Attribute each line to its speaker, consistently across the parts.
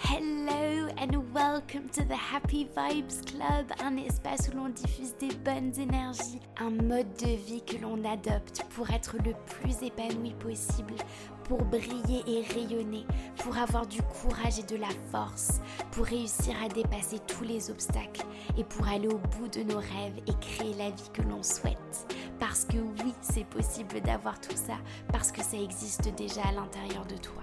Speaker 1: Hello and welcome to the Happy Vibes Club, un espace où l'on diffuse des bonnes énergies, un mode de vie que l'on adopte pour être le plus épanoui possible, pour briller et rayonner, pour avoir du courage et de la force, pour réussir à dépasser tous les obstacles et pour aller au bout de nos rêves et créer la vie que l'on souhaite. Parce que oui, c'est possible d'avoir tout ça, parce que ça existe déjà à l'intérieur de toi.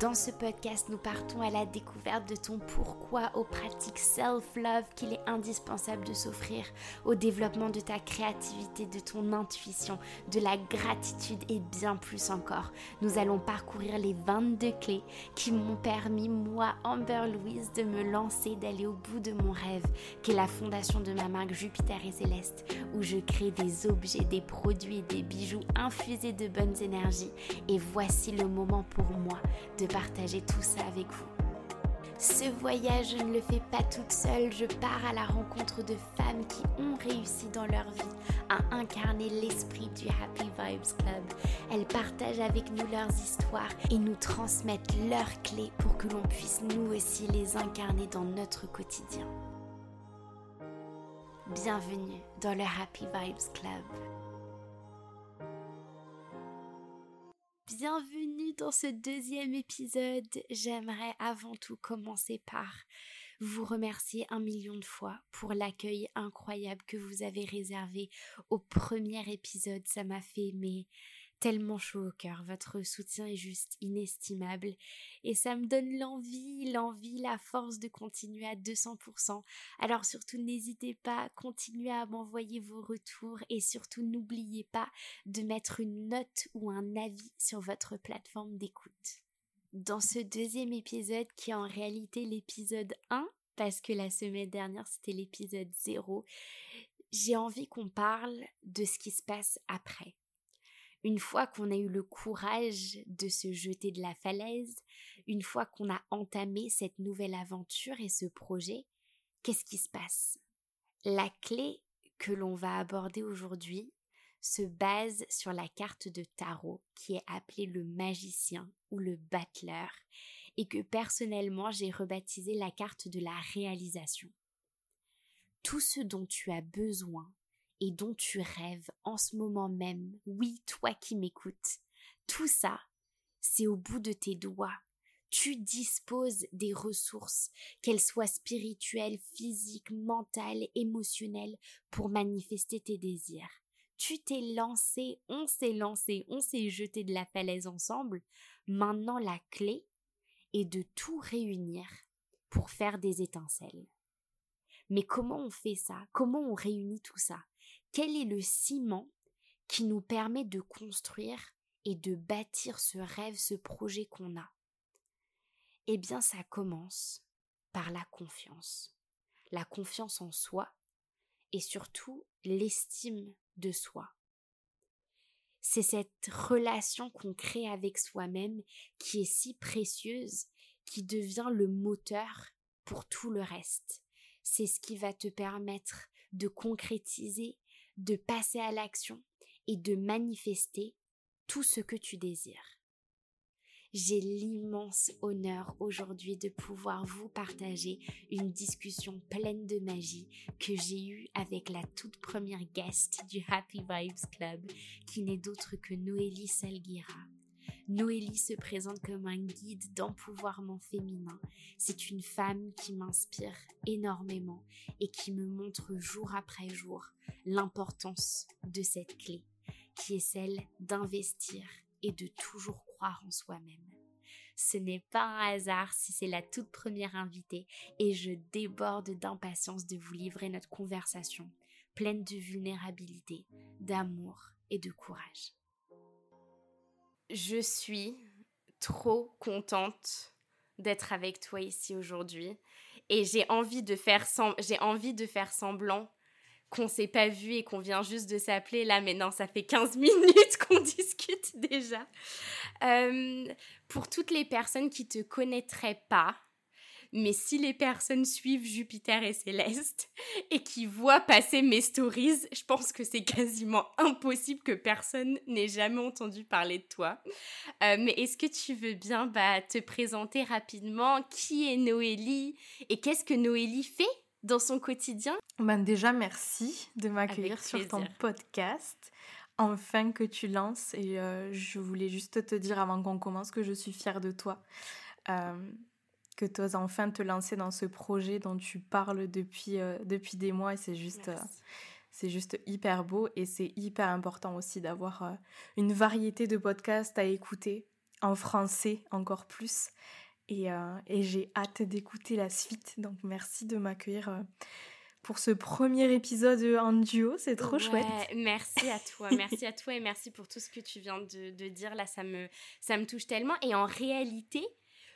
Speaker 1: Dans ce podcast, nous partons à la découverte de ton pourquoi aux pratiques self-love qu'il est indispensable de s'offrir, au développement de ta créativité, de ton intuition, de la gratitude et bien plus encore. Nous allons parcourir les 22 clés qui m'ont permis, moi, Amber Louise, de me lancer, d'aller au bout de mon rêve, qui est la fondation de ma marque Jupiter et Céleste, où je crée des objets, des produits et des bijoux infusés de bonnes énergies. Et voici le moment pour moi de partager tout ça avec vous. Ce voyage, je ne le fais pas toute seule, je pars à la rencontre de femmes qui ont réussi dans leur vie à incarner l'esprit du Happy Vibes Club. Elles partagent avec nous leurs histoires et nous transmettent leurs clés pour que l'on puisse nous aussi les incarner dans notre quotidien. Bienvenue dans le Happy Vibes Club. Bienvenue dans ce deuxième épisode. J'aimerais avant tout commencer par vous remercier un million de fois pour l'accueil incroyable que vous avez réservé au premier épisode. Ça m'a fait mais tellement chaud au cœur. Votre soutien est juste inestimable et ça me donne l'envie, l'envie, la force de continuer à 200%. Alors surtout n'hésitez pas, continuez à m'envoyer vos retours et surtout n'oubliez pas de mettre une note ou un avis sur votre plateforme d'écoute. Dans ce deuxième épisode qui est en réalité l'épisode 1 parce que la semaine dernière c'était l'épisode 0, j'ai envie qu'on parle de ce qui se passe après une fois qu'on a eu le courage de se jeter de la falaise, une fois qu'on a entamé cette nouvelle aventure et ce projet, qu'est-ce qui se passe? La clé que l'on va aborder aujourd'hui se base sur la carte de tarot qui est appelée le magicien ou le battleur et que personnellement j'ai rebaptisé la carte de la réalisation. Tout ce dont tu as besoin et dont tu rêves en ce moment même, oui, toi qui m'écoutes, tout ça, c'est au bout de tes doigts. Tu disposes des ressources, qu'elles soient spirituelles, physiques, mentales, émotionnelles, pour manifester tes désirs. Tu t'es lancé, on s'est lancé, on s'est jeté de la falaise ensemble. Maintenant, la clé est de tout réunir pour faire des étincelles. Mais comment on fait ça? Comment on réunit tout ça? Quel est le ciment qui nous permet de construire et de bâtir ce rêve, ce projet qu'on a? Eh bien, ça commence par la confiance. La confiance en soi et surtout l'estime de soi. C'est cette relation qu'on crée avec soi-même qui est si précieuse, qui devient le moteur pour tout le reste. C'est ce qui va te permettre de concrétiser de passer à l'action et de manifester tout ce que tu désires. J'ai l'immense honneur aujourd'hui de pouvoir vous partager une discussion pleine de magie que j'ai eue avec la toute première guest du Happy Vibes Club, qui n'est d'autre que Noélie Salguira. Noélie se présente comme un guide d'empouvoirment féminin. C'est une femme qui m'inspire énormément et qui me montre jour après jour l'importance de cette clé, qui est celle d'investir et de toujours croire en soi-même. Ce n'est pas un hasard si c'est la toute première invitée et je déborde d'impatience de vous livrer notre conversation, pleine de vulnérabilité, d'amour et de courage. Je suis trop contente d'être avec toi ici aujourd'hui et j'ai envie de faire j'ai envie de faire semblant qu'on s'est pas vu et qu'on vient juste de s'appeler là, mais non, ça fait 15 minutes qu'on discute déjà. Euh, pour toutes les personnes qui te connaîtraient pas, mais si les personnes suivent Jupiter et Céleste et qui voient passer mes stories, je pense que c'est quasiment impossible que personne n'ait jamais entendu parler de toi. Euh, mais est-ce que tu veux bien bah, te présenter rapidement? Qui est Noélie? Et qu'est-ce que Noélie fait dans son quotidien?
Speaker 2: Ben Déjà, merci de m'accueillir sur ton podcast. Enfin que tu lances et euh, je voulais juste te dire avant qu'on commence que je suis fière de toi. Euh, que tu oses enfin te lancer dans ce projet dont tu parles depuis, euh, depuis des mois et c'est juste, c'est juste hyper beau et c'est hyper important aussi d'avoir une variété de podcasts à écouter en français encore plus et, et j'ai hâte d'écouter la suite donc merci de m'accueillir pour ce premier épisode en duo. C'est trop chouette.
Speaker 1: Merci à toi, merci à toi et merci pour tout ce que tu viens de, dire. Là, ça me, ça me touche tellement. Et en réalité,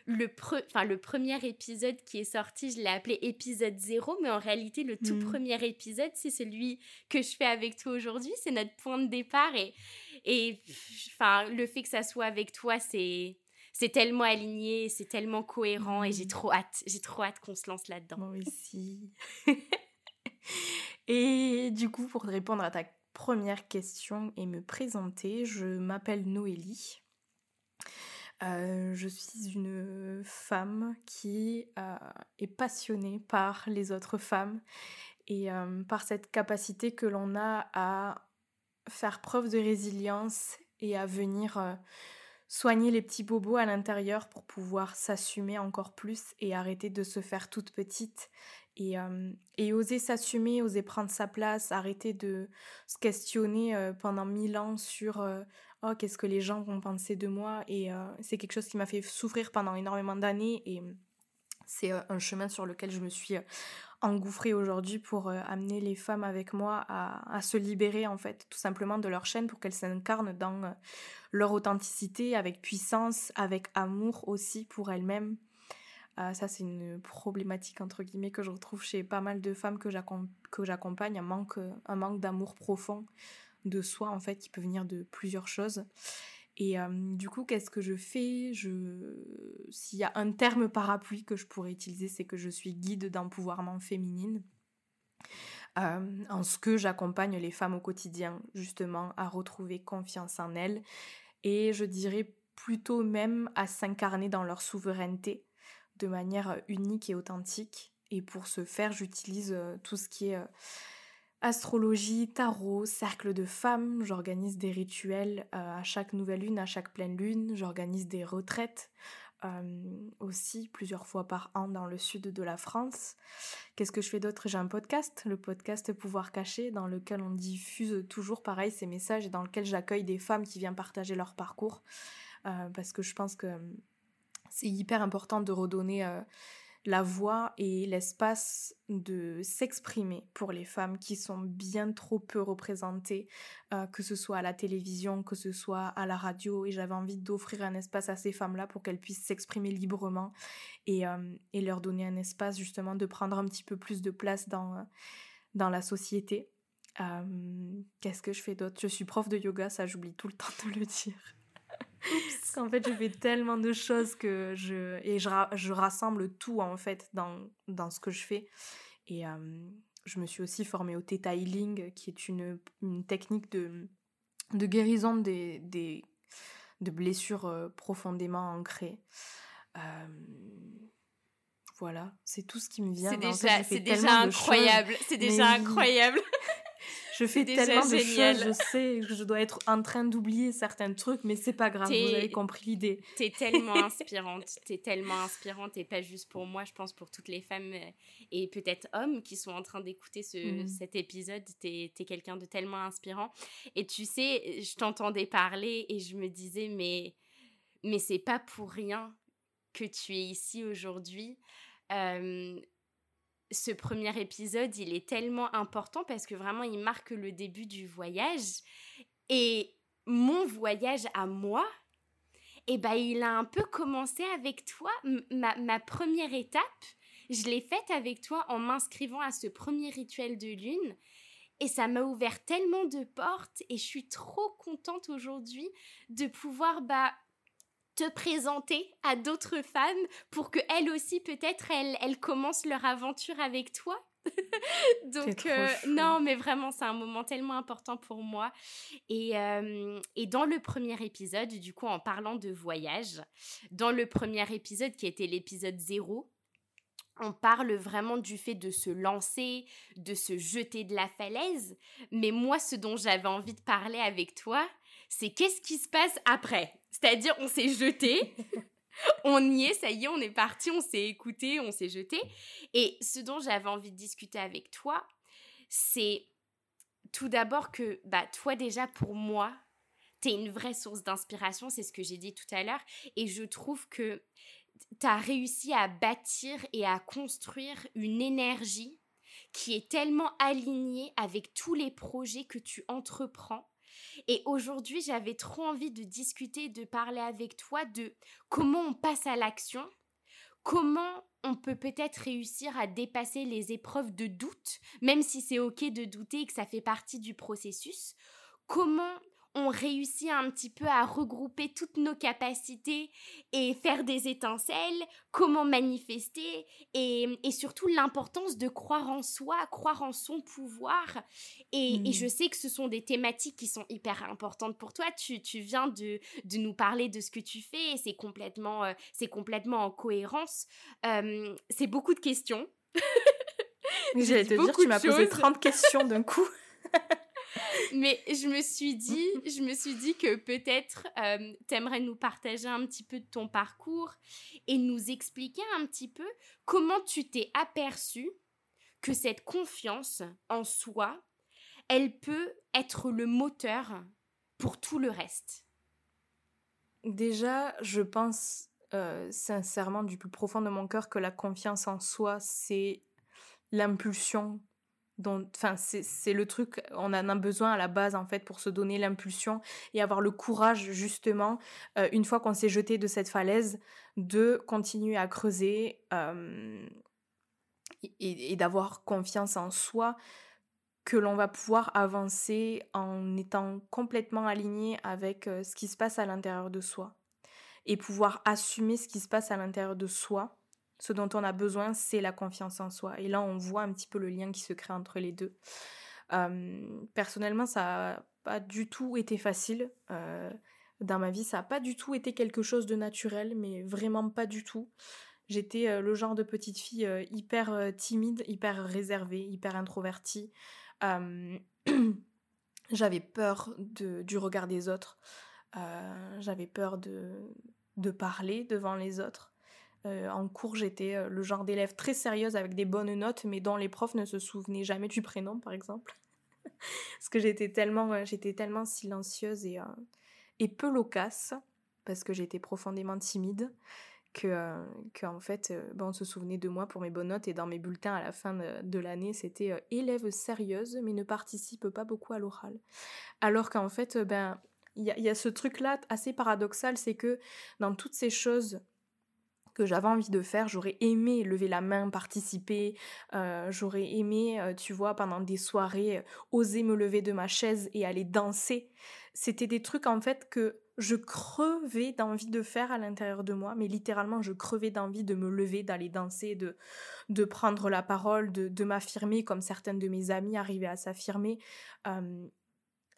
Speaker 1: le, enfin, le premier épisode qui est sorti, je l'ai appelé épisode 0, mais en réalité, le tout mm. premier épisode, c'est celui que je fais avec toi aujourd'hui. C'est notre point de départ. Et, et enfin, le fait que ça soit avec toi, c'est c'est tellement aligné, c'est tellement cohérent et j'ai mm. trop hâte, j'ai trop hâte qu'on se lance là-dedans.
Speaker 2: Moi aussi. Et du coup, pour répondre à ta première question et me présenter, je m'appelle Noélie. Euh, je suis une femme qui euh, est passionnée par les autres femmes et euh, par cette capacité que l'on a à faire preuve de résilience et à venir soigner les petits bobos à l'intérieur pour pouvoir s'assumer encore plus et arrêter de se faire toute petite et, oser s'assumer, oser prendre sa place, arrêter de se questionner pendant mille ans sur oh qu'est-ce que les gens vont penser de moi? et c'est quelque chose qui m'a fait souffrir pendant énormément d'années et c'est un chemin sur lequel je me suis engouffrée aujourd'hui pour amener les femmes avec moi à, à, se libérer en fait tout simplement de leur chaîne pour qu'elles s'incarnent dans leur authenticité avec puissance, avec amour aussi pour elles-mêmes ah, ça, c'est une problématique, entre guillemets, que je retrouve chez pas mal de femmes que j'accompagne, un manque, un manque d'amour profond de soi, en fait, qui peut venir de plusieurs choses. Et euh, du coup, qu'est-ce que je fais? Je... S'il y a un terme parapluie que je pourrais utiliser, c'est que je suis guide d'empouvoirment féminine. Euh, en ce que j'accompagne les femmes au quotidien, justement, à retrouver confiance en elles. Et je dirais plutôt même à s'incarner dans leur souveraineté, de manière unique et authentique. Et pour ce faire, j'utilise tout ce qui est astrologie, tarot, cercle de femmes. J'organise des rituels à chaque nouvelle lune, à chaque pleine lune. J'organise des retraites aussi plusieurs fois par an dans le sud de la France. Qu'est-ce que je fais d'autre? J'ai un podcast, le podcast Pouvoir Caché, dans lequel on diffuse toujours pareil ces messages et dans lequel j'accueille des femmes qui viennent partager leur parcours. parce que je pense que c'est hyper important de redonner euh, la voix et l'espace de s'exprimer pour les femmes qui sont bien trop peu représentées, euh, que ce soit à la télévision, que ce soit à la radio. Et j'avais envie d'offrir un espace à ces femmes-là pour qu'elles puissent s'exprimer librement et, euh, leur donner un espace justement de prendre un petit peu plus de place dans, dans la société. Qu'est-ce que je fais d'autre? Je suis prof de yoga, ça j'oublie tout le temps de le dire. Parce qu'en fait, je fais tellement de choses que je. Et je, je rassemble tout, en fait, dans, dans ce que je fais. Et je me suis aussi formée au Theta Healing, qui est une, une technique de, de guérison des, des, de blessures profondément ancrées. voilà, c'est tout ce qui me vient.
Speaker 1: C'est déjà, c'est déjà incroyable. C'est déjà incroyable.
Speaker 2: Je fais tellement de choses, je sais que je dois être en train d'oublier certains trucs, mais c'est pas grave, vous avez compris l'idée.
Speaker 1: T'es tellement inspirante, t'es tellement inspirante, et pas juste pour moi, je pense pour toutes les femmes euh, et peut-être hommes qui sont en train d'écouter ce, mmh. cet épisode. T'es es, quelqu'un de tellement inspirant. Et tu sais, je t'entendais parler et je me disais, mais, mais c'est pas pour rien que tu es ici aujourd'hui. Euh, ce premier épisode, il est tellement important parce que vraiment, il marque le début du voyage. Et mon voyage à moi, eh ben, il a un peu commencé avec toi. Ma, ma première étape, je l'ai faite avec toi en m'inscrivant à ce premier rituel de lune. Et ça m'a ouvert tellement de portes et je suis trop contente aujourd'hui de pouvoir bah, te présenter à d'autres femmes pour que elles aussi peut-être elles, elles commencent leur aventure avec toi Donc euh, non, mais vraiment c'est un moment tellement important pour moi. Et, euh, et dans le premier épisode, du coup en parlant de voyage, dans le premier épisode qui était l'épisode 0, on parle vraiment du fait de se lancer, de se jeter de la falaise. Mais moi, ce dont j'avais envie de parler avec toi, c'est qu'est-ce qui se passe après? C'est-à-dire, on s'est jeté, on y est, ça y est, on est parti, on s'est écouté, on s'est jeté. Et ce dont j'avais envie de discuter avec toi, c'est tout d'abord que, bah, toi déjà, pour moi, tu es une vraie source d'inspiration, c'est ce que j'ai dit tout à l'heure. Et je trouve que tu as réussi à bâtir et à construire une énergie qui est tellement alignée avec tous les projets que tu entreprends et aujourd'hui, j'avais trop envie de discuter, de parler avec toi de comment on passe à l'action, comment on peut peut-être réussir à dépasser les épreuves de doute, même si c'est ok de douter et que ça fait partie du processus, comment on réussit un petit peu à regrouper toutes nos capacités et faire des étincelles, comment manifester et, surtout l'importance de croire en soi, croire en son pouvoir. Et, mmh. je sais que ce sont des thématiques qui sont hyper importantes pour toi. Tu, viens de, nous parler de ce que tu fais et c'est complètement, euh, complètement en cohérence. Euh, c'est beaucoup de questions.
Speaker 2: J'allais te dire, tu m'as posé 30 questions d'un coup.
Speaker 1: Mais je me suis dit, je me suis dit que peut-être euh, t'aimerais nous partager un petit peu de ton parcours et nous expliquer un petit peu comment tu t'es aperçu que cette confiance en soi, elle peut être le moteur pour tout le reste.
Speaker 2: Déjà, je pense euh, sincèrement du plus profond de mon cœur que la confiance en soi, c'est l'impulsion enfin c'est le truc on en a besoin à la base en fait pour se donner l'impulsion et avoir le courage justement euh, une fois qu'on s'est jeté de cette falaise de continuer à creuser euh, et, d'avoir confiance en soi que l'on va pouvoir avancer en étant complètement aligné avec euh, ce qui se passe à l'intérieur de soi et pouvoir assumer ce qui se passe à l'intérieur de soi ce dont on a besoin, c'est la confiance en soi. Et là, on voit un petit peu le lien qui se crée entre les deux. personnellement, ça n'a pas du tout été facile. Euh, dans ma vie, ça n'a pas du tout été quelque chose de naturel, mais vraiment pas du tout. J'étais euh, le genre de petite fille euh, hyper timide, hyper réservée, hyper introvertie. J'avais peur du regard des autres. J'avais peur de parler devant les autres. Euh, en cours, j'étais euh, le genre d'élève très sérieuse avec des bonnes notes, mais dont les profs ne se souvenaient jamais du prénom, par exemple. parce que j'étais tellement, euh, j'étais tellement silencieuse et, et peu loquace, parce que j'étais profondément timide, que, en fait, ben, on se souvenait de moi pour mes bonnes notes, et dans mes bulletins à la fin de, l'année, c'était élève sérieuse, mais ne participe pas beaucoup à l'oral. Alors qu'en fait, ben, il y, y a ce truc-là assez paradoxal, c'est que dans toutes ces choses que j'avais envie de faire. J'aurais aimé lever la main, participer. Euh, j'aurais aimé, euh, tu vois, pendant des soirées, euh, oser me lever de ma chaise et aller danser. C'était des trucs en fait que je crevais d'envie de faire à l'intérieur de moi, mais littéralement je crevais d'envie de me lever, d'aller danser, de, de prendre la parole, de, de m'affirmer comme certaines de mes amies arrivaient à s'affirmer.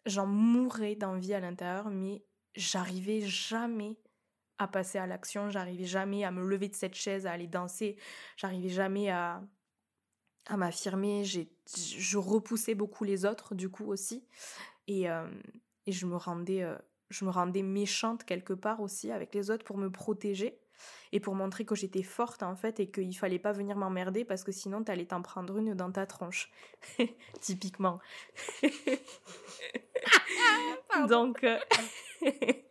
Speaker 2: J'en mourais d'envie à l'intérieur, mais j'arrivais jamais à passer à l'action, j'arrivais jamais à me lever de cette chaise, à aller danser, j'arrivais jamais à, à m'affirmer, je repoussais beaucoup les autres du coup aussi, et, euh, et je, me rendais, euh, je me rendais méchante quelque part aussi avec les autres pour me protéger et pour montrer que j'étais forte en fait et qu'il fallait pas venir m'emmerder parce que sinon t'allais t'en prendre une dans ta tronche, typiquement. Donc... Euh,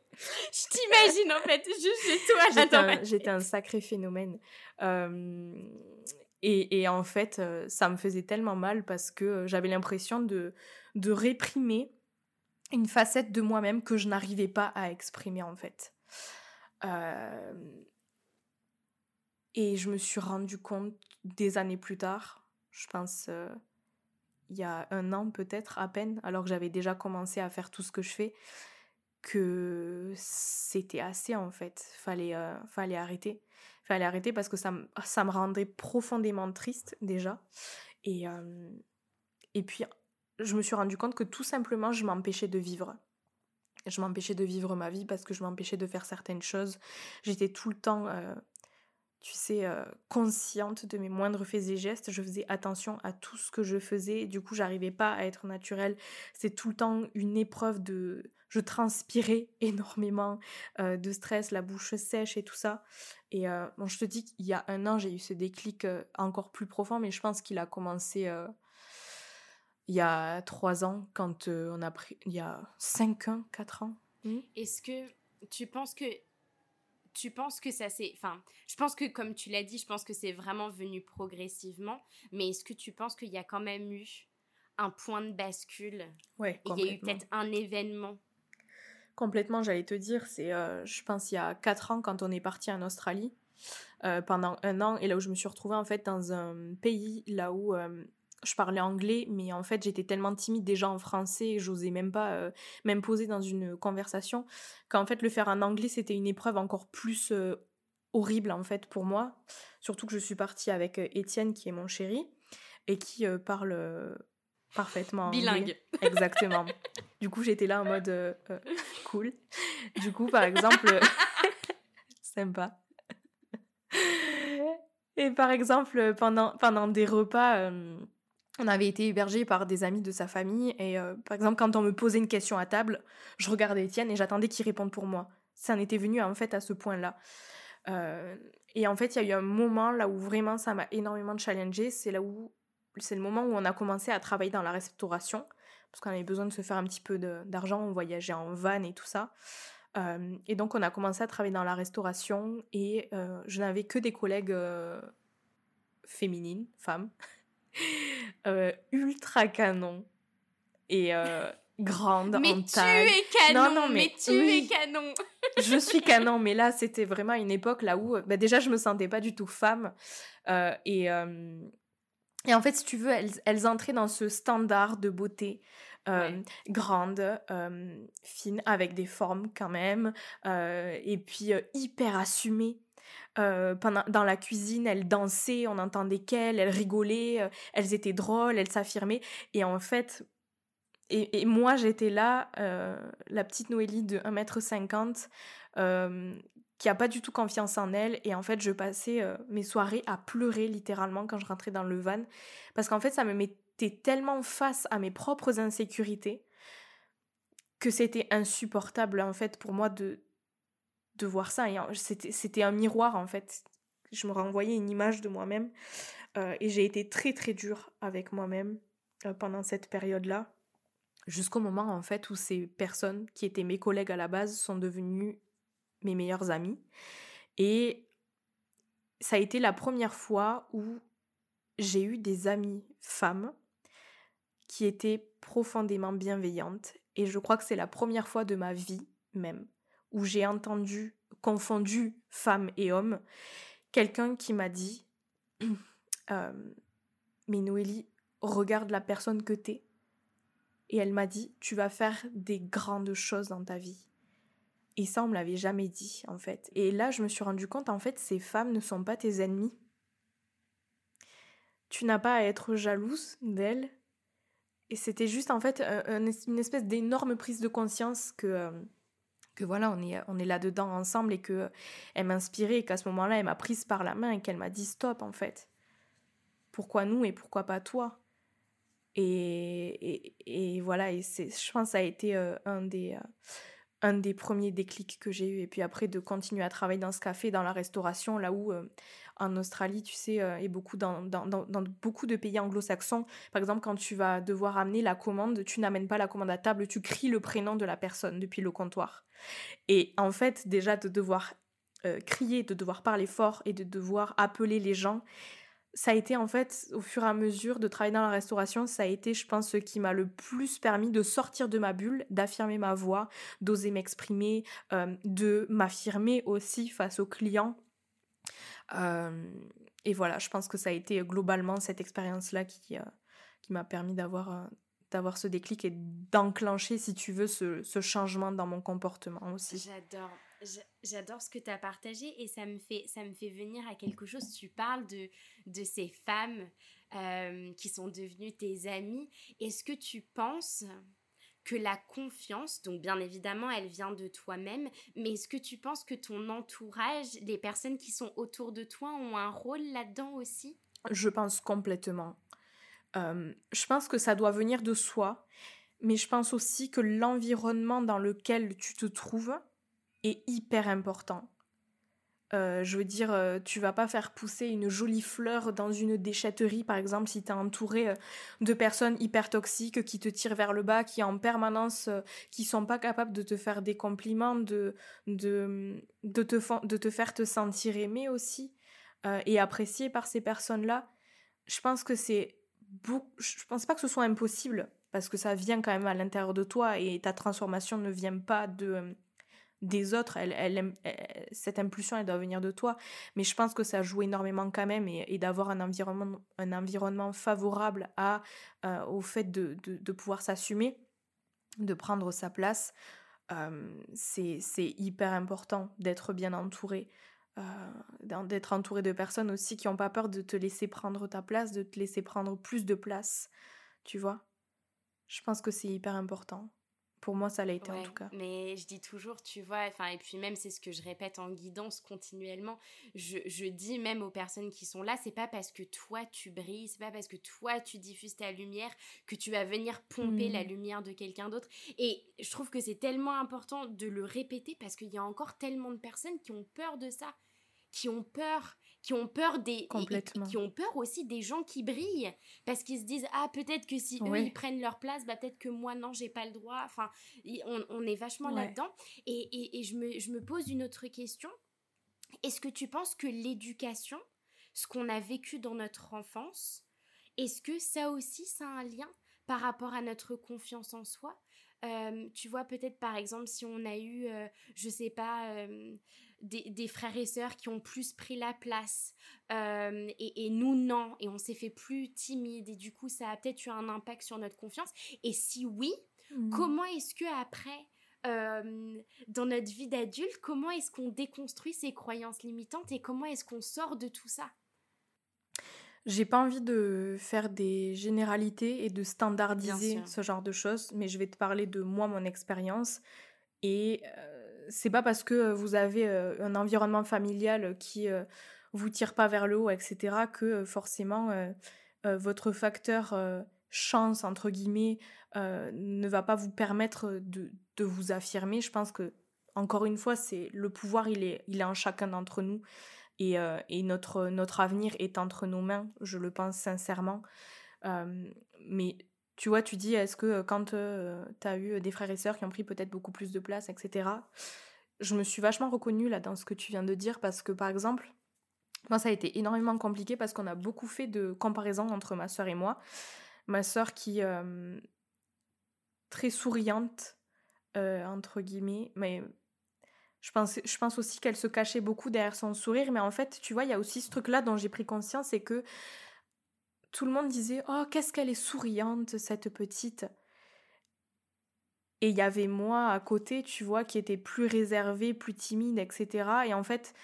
Speaker 1: je t'imagine en fait, juste chez
Speaker 2: toi. J'étais un, sacré phénomène. et, en fait, euh, ça me faisait tellement mal parce que euh, j'avais l'impression de, de réprimer une facette de moi-même que je n'arrivais pas à exprimer en fait. et je me suis rendu compte des années plus tard, je pense euh, il y a un an peut-être à peine, alors que j'avais déjà commencé à faire tout ce que je fais, que c'était assez en fait. Fallait, euh, fallait arrêter. Fallait arrêter parce que ça, me- rendait profondément triste déjà. Et, euh, et puis, je me suis rendu compte que tout simplement, je m'empêchais de vivre. Je m'empêchais de vivre ma vie parce que je m'empêchais de faire certaines choses. J'étais tout le temps, euh, tu sais, euh, consciente de mes moindres faits et gestes. Je faisais attention à tout ce que je faisais. Du coup, j'arrivais pas à être naturelle. C'est tout le temps une épreuve de... Je transpirais énormément euh, de stress, la bouche sèche et tout ça. Et euh, bon, je te dis qu'il y a un an, j'ai eu ce déclic encore plus profond, mais je pense qu'il a commencé il y a trois ans, quand on a pris... Il y a cinq ans, quatre ans. Hmm
Speaker 1: Est-ce que tu penses que tu penses que ça s'est enfin je pense que comme tu l'as dit je pense que c'est vraiment venu progressivement mais est-ce que tu penses qu'il y a quand même eu un point de bascule?
Speaker 2: Ouais,
Speaker 1: il y a eu peut-être un événement?
Speaker 2: Complètement, j'allais te dire, c'est, euh, je pense, il y a 4 ans, quand on est parti en Australie, euh, pendant un an, et là où je me suis retrouvée, en fait, dans un pays, là où euh, je parlais anglais, mais en fait, j'étais tellement timide déjà en français, j'osais même pas euh, m'imposer dans une conversation, qu'en fait, le faire en anglais, c'était une épreuve encore plus euh, horrible, en fait, pour moi. Surtout que je suis partie avec euh, Étienne, qui est mon chéri, et qui euh, parle parfaitement anglais.
Speaker 1: bilingue
Speaker 2: Exactement. du coup, j'étais là en mode cool. Du coup, par exemple, sympa. Et par exemple, pendant, pendant des repas, euh, on avait été hébergés par des amis de sa famille. Et euh, par exemple, quand on me posait une question à table, je regardais Étienne et j'attendais qu'il réponde pour moi. Ça en était venu en fait à ce point-là. Euh, et en fait, il y a eu un moment là où vraiment ça m'a énormément challengée. C'est là où c'est le moment où on a commencé à travailler dans la restauration parce qu'on avait besoin de se faire un petit peu d'argent, on voyageait en van et tout ça. Euh, et donc on a commencé à travailler dans la restauration et je n'avais que des collègues féminines, femmes, euh, ultra canon et euh, grandes
Speaker 1: mais
Speaker 2: en
Speaker 1: tu
Speaker 2: taille.
Speaker 1: es canon
Speaker 2: Non, non,
Speaker 1: mais,
Speaker 2: mais
Speaker 1: tu
Speaker 2: oui.
Speaker 1: es canon
Speaker 2: je suis canon, mais là, c'était vraiment une époque là où, euh, bah, déjà, je me sentais pas du tout femme. euh, et, et en fait, si tu veux, elles, elles entraient dans ce standard de beauté. euh,
Speaker 1: Ouais.
Speaker 2: grande, euh, fine, avec des formes quand même, euh, et puis hyper assumée. Euh, pendant, dans la cuisine, elles dansaient, on entendait qu'elles, elles rigolaient, euh, elles étaient drôles, elles s'affirmaient. Et en fait, et, et moi, j'étais là, euh, la petite Noélie de 1m50, euh, qui a pas du tout confiance en elle. Et en fait, je passais mes soirées à pleurer littéralement quand je rentrais dans le van. Parce qu'en fait, ça me mettait tellement face à mes propres insécurités que c'était insupportable, en fait, pour moi de, de voir ça. C'était un miroir, en fait. Je me renvoyais une image de moi-même. Euh, et j'ai été très, très dure avec moi-même euh, pendant cette période-là jusqu'au moment en fait où ces personnes qui étaient mes collègues à la base sont devenues mes meilleures amies et ça a été la première fois où j'ai eu des amies femmes qui étaient profondément bienveillantes et je crois que c'est la première fois de ma vie même où j'ai entendu confondu femme et homme quelqu'un qui m'a dit euh, mais Noélie regarde la personne que t'es et elle m'a dit tu vas faire des grandes choses dans ta vie et ça on me l'avait jamais dit en fait. Et là je me suis rendu compte en fait ces femmes ne sont pas tes ennemis tu n'as pas à être jalouse d'elles. Et c'était juste en fait un- un- une espèce d'énorme prise de conscience que euh, que voilà on est on est là dedans ensemble et que elle m'inspirait et qu'à ce moment-là elle m'a prise par la main et qu'elle m'a dit stop en fait pourquoi nous et pourquoi pas toi? Et, et, voilà, et je pense que ça a été euh, un, des, euh, un des premiers déclics que j'ai eu. Et puis après, de continuer à travailler dans ce café, dans la restauration, là où euh, en Australie, tu sais, euh, et beaucoup dans, beaucoup de pays anglo-saxons, par exemple, quand tu vas devoir amener la commande, tu n'amènes pas la commande à table, tu cries le prénom de la personne depuis le comptoir. Et en fait, déjà, de devoir euh, crier, de devoir parler fort et de devoir appeler les gens, ça a été en fait, au fur et à mesure de travailler dans la restauration, ça a été, je pense, ce qui m'a le plus permis de sortir de ma bulle, d'affirmer ma voix, d'oser m'exprimer, euh, de m'affirmer aussi face aux clients. Euh, et voilà, je pense que ça a été globalement cette expérience-là qui, euh, qui m'a permis d'avoir, euh, d'avoir ce déclic et d'enclencher, si tu veux, ce, ce, changement dans mon comportement aussi.
Speaker 1: J'adore. J'adore ce que tu as partagé et ça me, fait, ça me fait venir à quelque chose. Tu parles de, de ces femmes euh, qui sont devenues tes amies. Est-ce que tu penses que la confiance, donc bien évidemment, elle vient de toi-même, mais est-ce que tu penses que ton entourage, les personnes qui sont autour de toi ont un rôle là-dedans aussi?
Speaker 2: Je pense complètement. Euh, je pense que ça doit venir de soi, mais je pense aussi que l'environnement dans lequel tu te trouves est hyper important. Euh, je veux dire, euh, tu vas pas faire pousser une jolie fleur dans une déchetterie, par exemple, si tu es entouré euh, de personnes hyper toxiques qui te tirent vers le bas, qui en permanence, qui sont pas capables de te faire des compliments, de, de, de, te, de te faire te sentir aimé aussi et apprécié par ces personnes-là. Je pense que c'est. Je pense pas que ce soit impossible, parce que ça vient quand même à l'intérieur de toi et ta transformation ne vient pas de des autres, elle, elle, cette impulsion, elle doit venir de toi. Mais je pense que ça joue énormément quand même et, d'avoir un environnement, favorable euh, au fait de, pouvoir s'assumer, de prendre sa place. Euh, c'est hyper important d'être bien entouré. Euh, d'être entouré de personnes aussi qui n'ont pas peur de te laisser prendre ta place, de te laisser prendre plus de place. Tu vois Je pense que c'est hyper important. Pour moi, ça l'a été en tout cas.
Speaker 1: Mais je dis toujours, tu vois, enfin, et puis même c'est ce que je répète en guidance continuellement. Je, je dis même aux personnes qui sont là, c'est pas parce que toi tu brilles, c'est pas parce que toi tu diffuses ta lumière que tu vas venir pomper la mmh. lumière de quelqu'un d'autre. Et je trouve que c'est tellement important de le répéter parce qu'il y a encore tellement de personnes qui ont peur de ça, qui ont peur qui ont peur des qui ont peur aussi des gens qui brillent. Parce qu'ils se disent ah peut-être que si eux ils prennent leur place bah peut-être que moi non j'ai pas le droit. Enfin on, on est vachement là-dedans. Et, et, et je, me, je me pose une autre question. Est-ce que tu penses que l'éducation ce qu'on a vécu dans notre enfance est-ce que ça aussi ça a un lien par rapport à notre confiance en soi? Euh, tu vois peut-être par exemple si on a eu euh, je sais pas euh, des, frères et sœurs qui ont plus pris la place euh, et, nous non et on s'est fait plus timide et du coup ça a peut-être eu un impact sur notre confiance et si oui mmh. comment est-ce que après euh, dans notre vie d'adulte comment est-ce qu'on déconstruit ces croyances limitantes et comment est-ce qu'on sort de tout ça?
Speaker 2: J'ai pas envie de faire des généralités et de standardiser ce genre de choses, mais je vais te parler de moi, mon expérience. Et euh, c'est pas parce que vous avez un environnement familial qui vous tire pas vers le haut, etc., que forcément votre facteur chance, entre guillemets, ne va pas vous permettre de, vous affirmer. Je pense que, encore une fois, c'est le pouvoir, il est, en chacun d'entre nous. Et, notre avenir est entre nos mains, je le pense sincèrement. mais tu vois, tu dis, est-ce que quand tu as eu des frères et sœurs qui ont pris peut-être beaucoup plus de place, etc., je me suis vachement reconnue là dans ce que tu viens de dire parce que par exemple, moi ça a été énormément compliqué parce qu'on a beaucoup fait de comparaisons entre ma sœur et moi. Ma sœur qui euh, très souriante euh, entre guillemets, mais je pense, je pense aussi qu'elle se cachait beaucoup derrière son sourire, mais en fait, tu vois, il y a aussi ce truc-là dont j'ai pris conscience, c'est que tout le monde disait Oh, qu'est-ce qu'elle est souriante, cette petite. Et il y avait moi à côté, tu vois, qui était plus réservée, plus timide, etc. Et en fait,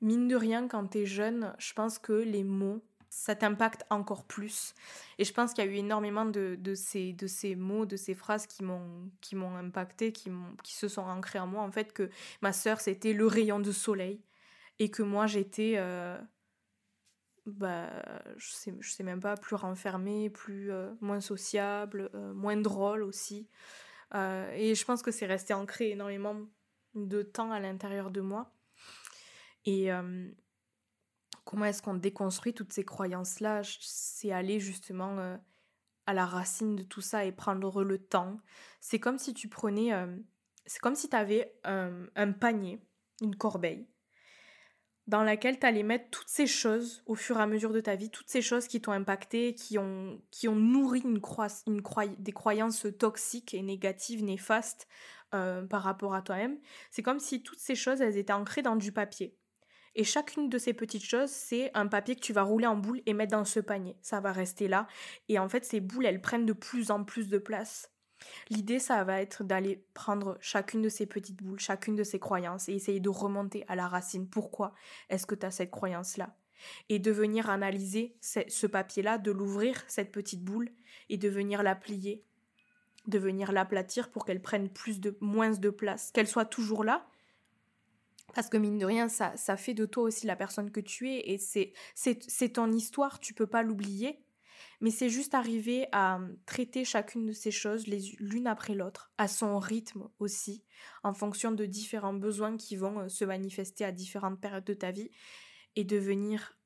Speaker 2: mine de rien, quand t'es jeune, je pense que les mots, ça t'impacte encore plus. Et je pense qu'il y a eu énormément de, de, ces, de ces mots, de ces phrases qui m'ont, impacté, qui, qui se sont ancrées en moi. En fait, que ma sœur, c'était le rayon de soleil. Et que moi, j'étais... Euh, bah, je sais, je sais même pas, plus renfermée, plus, euh, moins sociable, euh, moins drôle aussi. Euh, et je pense que c'est resté ancré énormément de temps à l'intérieur de moi. Et comment est-ce qu'on déconstruit toutes ces croyances-là? C'est aller justement à la racine de tout ça et prendre le temps. C'est comme si tu prenais... c'est comme si tu avais un panier, une corbeille, dans laquelle tu allais mettre toutes ces choses au fur et à mesure de ta vie, toutes ces choses qui t'ont impacté, qui ont, qui ont nourri une une des croyances toxiques et négatives, néfastes euh, par rapport à toi-même. C'est comme si toutes ces choses, elles étaient ancrées dans du papier. Et chacune de ces petites choses, c'est un papier que tu vas rouler en boule et mettre dans ce panier. Ça va rester là. Et en fait, ces boules, elles prennent de plus en plus de place. L'idée, ça va être d'aller prendre chacune de ces petites boules, chacune de ces croyances et essayer de remonter à la racine. Pourquoi est-ce que tu as cette croyance-là? Et de venir analyser ce papier-là, de l'ouvrir, cette petite boule, et de venir la plier, de venir l'aplatir pour qu'elle prenne plus de, moins de place, qu'elle soit toujours là, parce que mine de rien, ça, ça fait de toi aussi la personne que tu es et c'est, ton histoire, tu peux pas l'oublier. Mais c'est juste arriver à hum, traiter chacune de ces choses l'une après l'autre, à son rythme aussi, en fonction de différents besoins qui vont se manifester à différentes périodes de ta vie, et de venir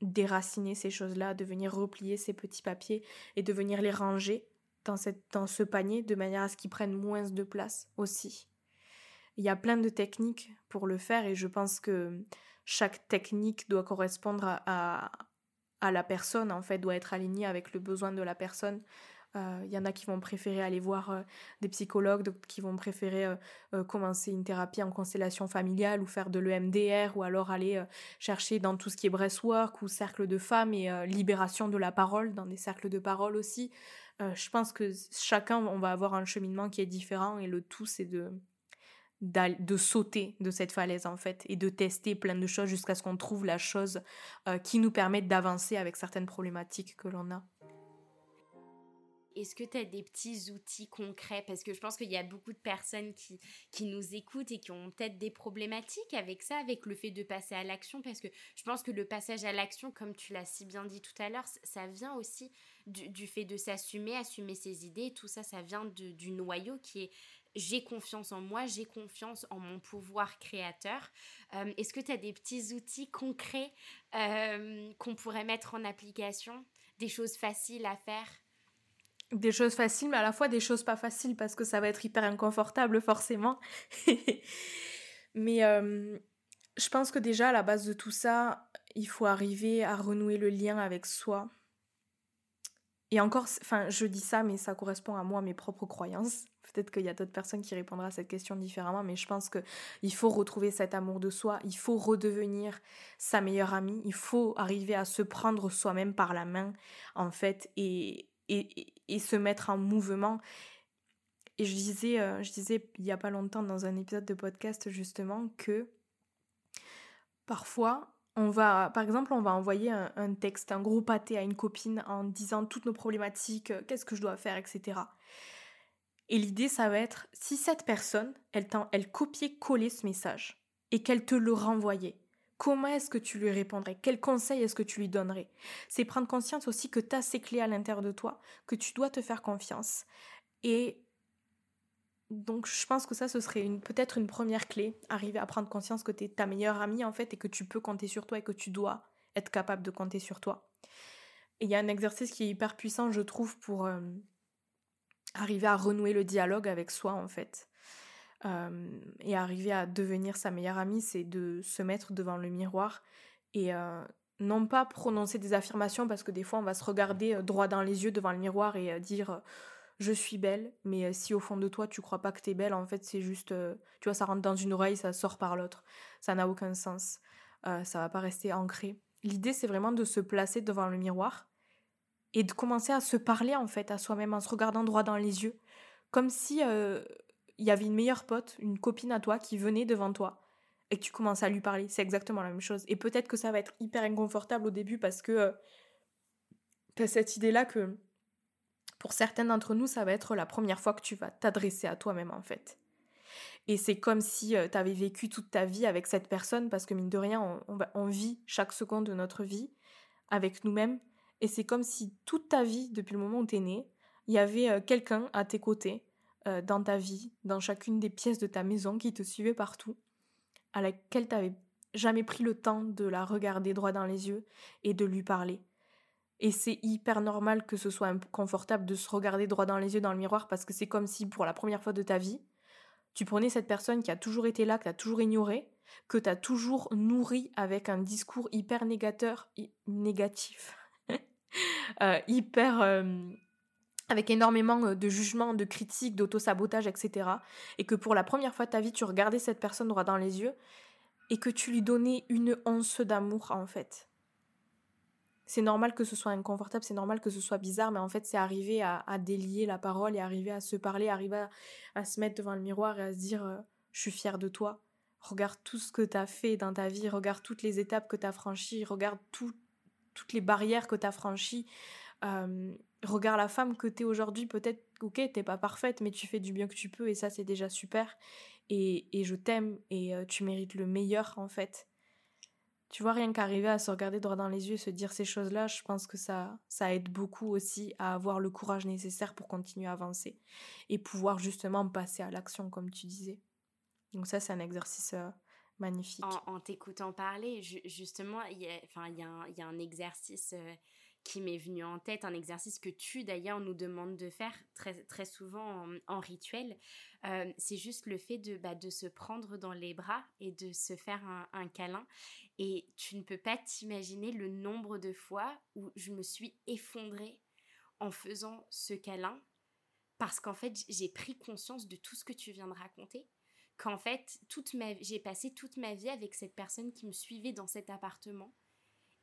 Speaker 2: déraciner ces choses-là, de venir replier ces petits papiers et de venir les ranger dans, ce panier de manière à ce qu'ils prennent moins de place aussi. Il y a plein de techniques pour le faire et je pense que chaque technique doit correspondre à, la personne, en fait, doit être alignée avec le besoin de la personne. Il euh, y en a qui vont préférer aller voir euh, des psychologues, qui vont préférer euh, commencer une thérapie en constellation familiale ou faire de l'EMDR ou alors aller chercher dans tout ce qui est breathwork ou cercle de femmes et libération de la parole, dans des cercles de parole aussi. je pense que chacun, on va avoir un cheminement qui est différent et le tout, c'est de, de sauter de cette falaise en fait et de tester plein de choses jusqu'à ce qu'on trouve la chose euh, qui nous permette d'avancer avec certaines problématiques que l'on a.
Speaker 1: Est-ce que tu as des petits outils concrets? Parce que je pense qu'il y a beaucoup de personnes qui, qui nous écoutent et qui ont peut-être des problématiques avec ça, avec le fait de passer à l'action. Parce que je pense que le passage à l'action, comme tu l'as si bien dit tout à l'heure, ça vient aussi du, fait de s'assumer, assumer ses idées. Tout ça, ça vient du noyau qui est j'ai confiance en moi, j'ai confiance en mon pouvoir créateur. Euh, est-ce que tu as des petits outils concrets euh, qu'on pourrait mettre en application? Des choses faciles à faire?
Speaker 2: Des choses faciles, mais à la fois des choses pas faciles parce que ça va être hyper inconfortable forcément. mais euh, je pense que déjà à la base de tout ça, il faut arriver à renouer le lien avec soi. Et encore, enfin, je dis ça, mais ça correspond à moi, mes propres croyances. Peut-être qu'il y a d'autres personnes qui répondront à cette question différemment, mais je pense qu'il faut retrouver cet amour de soi, il faut redevenir sa meilleure amie, il faut arriver à se prendre soi-même par la main, en fait, et, et, et se mettre en mouvement. Et je disais, euh, je disais il n'y a pas longtemps dans un épisode de podcast justement que parfois on va, par exemple, on va envoyer un, texte, un gros pâté à une copine en disant toutes nos problématiques, euh, qu'est-ce que je dois faire, etc. Et l'idée, ça va être, si cette personne, elle, elle copiait-collait ce message et qu'elle te le renvoyait, comment est-ce que tu lui répondrais? Quel conseil est-ce que tu lui donnerais? C'est prendre conscience aussi que tu as ces clés à l'intérieur de toi, que tu dois te faire confiance. Et donc je pense que ça, ce serait peut-être une première clé, arriver à prendre conscience que tu es ta meilleure amie en fait et que tu peux compter sur toi et que tu dois être capable de compter sur toi. Et il y a un exercice qui est hyper puissant, je trouve, pour... Euh, arriver à renouer le dialogue avec soi en fait. Euh, et arriver à devenir sa meilleure amie, c'est de se mettre devant le miroir et euh, non pas prononcer des affirmations parce que des fois on va se regarder droit dans les yeux devant le miroir et dire je suis belle, mais si au fond de toi tu crois pas que t'es belle, en fait c'est juste, tu vois, ça rentre dans une oreille, ça sort par l'autre. Ça n'a aucun sens. ça va pas rester ancré. L'idée c'est vraiment de se placer devant le miroir et de commencer à se parler en fait à soi-même en se regardant droit dans les yeux, comme si euh, il y avait une meilleure pote, une copine à toi qui venait devant toi et que tu commences à lui parler. C'est exactement la même chose. Et peut-être que ça va être hyper inconfortable au début parce que euh, tu as cette idée-là que pour certains d'entre nous, ça va être la première fois que tu vas t'adresser à toi-même en fait. Et c'est comme si euh, tu avais vécu toute ta vie avec cette personne parce que mine de rien, on, vit chaque seconde de notre vie avec nous-mêmes et c'est comme si toute ta vie, depuis le moment où tu es né, il y avait euh, quelqu'un à tes côtés, euh, dans ta vie, dans chacune des pièces de ta maison qui te suivait partout, à laquelle tu n'avais jamais pris le temps de la regarder droit dans les yeux et de lui parler. Et c'est hyper normal que ce soit inconfortable de se regarder droit dans les yeux dans le miroir parce que c'est comme si pour la première fois de ta vie, tu prenais cette personne qui a toujours été là, que tu as toujours ignoré, que tu as toujours nourri avec un discours hyper négateur, négatif, euh, hyper euh, avec énormément euh, de jugements, de critiques, d'auto-sabotage, etc. Et que pour la première fois de ta vie, tu regardais cette personne droit dans les yeux et que tu lui donnais une once d'amour en fait. C'est normal que ce soit inconfortable, c'est normal que ce soit bizarre, mais en fait c'est arriver à, délier la parole et arriver à se parler, arriver à, se mettre devant le miroir et à se dire euh, je suis fière de toi. Regarde tout ce que tu as fait dans ta vie, regarde toutes les étapes que tu as franchies, regarde toutes les barrières que tu as franchies. Regarde la femme que tu es aujourd'hui, peut-être, ok, t'es pas parfaite, mais tu fais du bien que tu peux et ça c'est déjà super. Et, je t'aime et euh, tu mérites le meilleur en fait. Tu vois, rien qu'arriver à se regarder droit dans les yeux et se dire ces choses-là, je pense que ça, ça aide beaucoup aussi à avoir le courage nécessaire pour continuer à avancer et pouvoir justement passer à l'action, comme tu disais. Donc ça, c'est un exercice euh, magnifique.
Speaker 1: En, t'écoutant parler, justement, il y a, a un exercice euh, qui m'est venu en tête, un exercice que tu d'ailleurs nous demandes de faire très, très souvent en, rituel. Euh, c'est juste le fait de, bah, de se prendre dans les bras et de se faire un, un câlin. Et tu ne peux pas t'imaginer le nombre de fois où je me suis effondrée en faisant ce câlin parce qu'en fait j'ai pris conscience de tout ce que tu viens de raconter qu'en fait toute ma j'ai passé toute ma vie avec cette personne qui me suivait dans cet appartement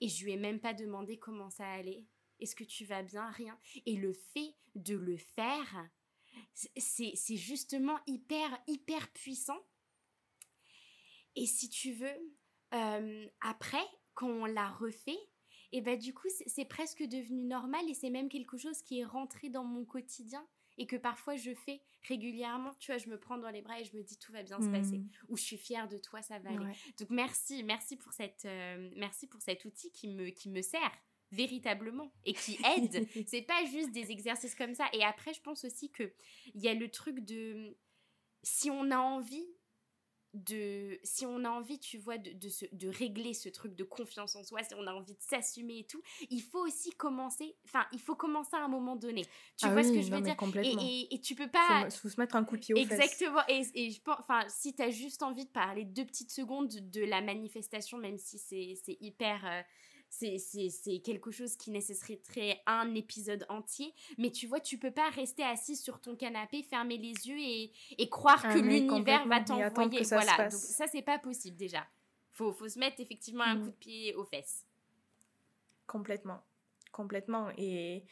Speaker 1: et je lui ai même pas demandé comment ça allait. Est-ce que tu vas bien? Rien. Et le fait de le faire, c'est justement hyper, hyper puissant. Et si tu veux, euh, après, quand on l'a refait, et ben du coup, c'est presque devenu normal et c'est même quelque chose qui est rentré dans mon quotidien et que parfois je fais régulièrement. Tu vois, je me prends dans les bras et je me dis tout va bien se passer mmh. ou je suis fière de toi, ça va aller. Donc merci, merci pour cette, euh, merci pour cet outil qui me qui me sert véritablement et qui aide. c'est pas juste des exercices comme ça. Et après, je pense aussi que il y a le truc de si on a envie de si on a envie tu vois de, de, de, régler ce truc de confiance en soi si on a envie de s'assumer et tout il faut aussi commencer enfin il faut commencer à un moment donné. Tu ah vois ce que je veux dire? Et, et, tu peux pas
Speaker 2: faut, faut se mettre un coup de pied au
Speaker 1: exactement. Et, et je pense enfin si tu as juste envie de parler deux petites secondes de, la manifestation même si c'est hyper euh, c'est quelque chose qui nécessiterait un épisode entier. Mais tu vois, tu peux pas rester assis sur ton canapé, fermer les yeux et, et croire ah que l'univers va t'envoyer. Voilà, donc ça, c'est pas possible déjà. Faut, faut se mettre effectivement un mm. coup de pied aux fesses.
Speaker 2: Complètement. Complètement. Et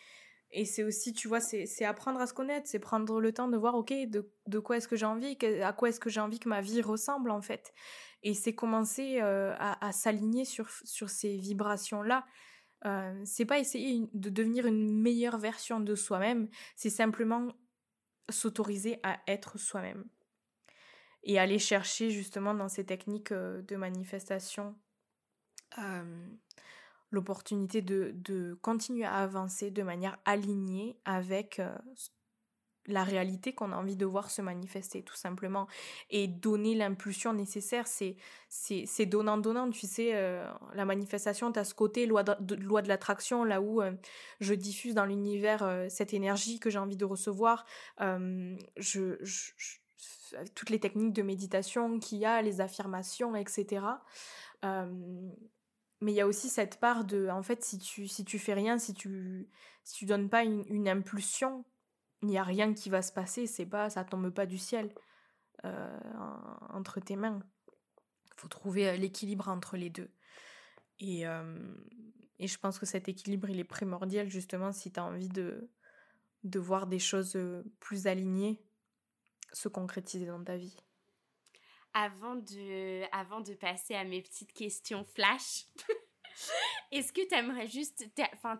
Speaker 2: et c'est aussi, tu vois, c'est apprendre à se connaître, c'est prendre le temps de voir, ok, de, de quoi est-ce que j'ai envie, à quoi est-ce que j'ai envie que ma vie ressemble en fait. Et c'est commencer à, s'aligner sur, sur ces vibrations-là. Euh, c'est pas essayer de devenir une meilleure version de soi-même, c'est simplement s'autoriser à être soi-même. Et aller chercher justement dans ces techniques de manifestation l'opportunité de, de, continuer à avancer de manière alignée avec la réalité qu'on a envie de voir se manifester tout simplement. Et donner l'impulsion nécessaire c'est c'est donnant donnant tu sais euh, la manifestation tu as ce côté loi de, loi de l'attraction là où euh, je diffuse dans l'univers cette énergie que j'ai envie de recevoir. Je, toutes les techniques de méditation qu'il y a les affirmations etc mais il y a aussi cette part de en fait si tu si tu fais rien si tu si tu donnes pas une impulsion il n'y a rien qui va se passer c'est pas ça tombe pas du ciel euh, entre tes mains. Faut trouver euh, l'équilibre entre les deux. Et euh, et je pense que cet équilibre il est primordial justement si tu as envie de de voir des choses plus alignées se concrétiser dans ta vie.
Speaker 1: Avant de, avant de passer à mes petites questions flash, est-ce que tu aimerais juste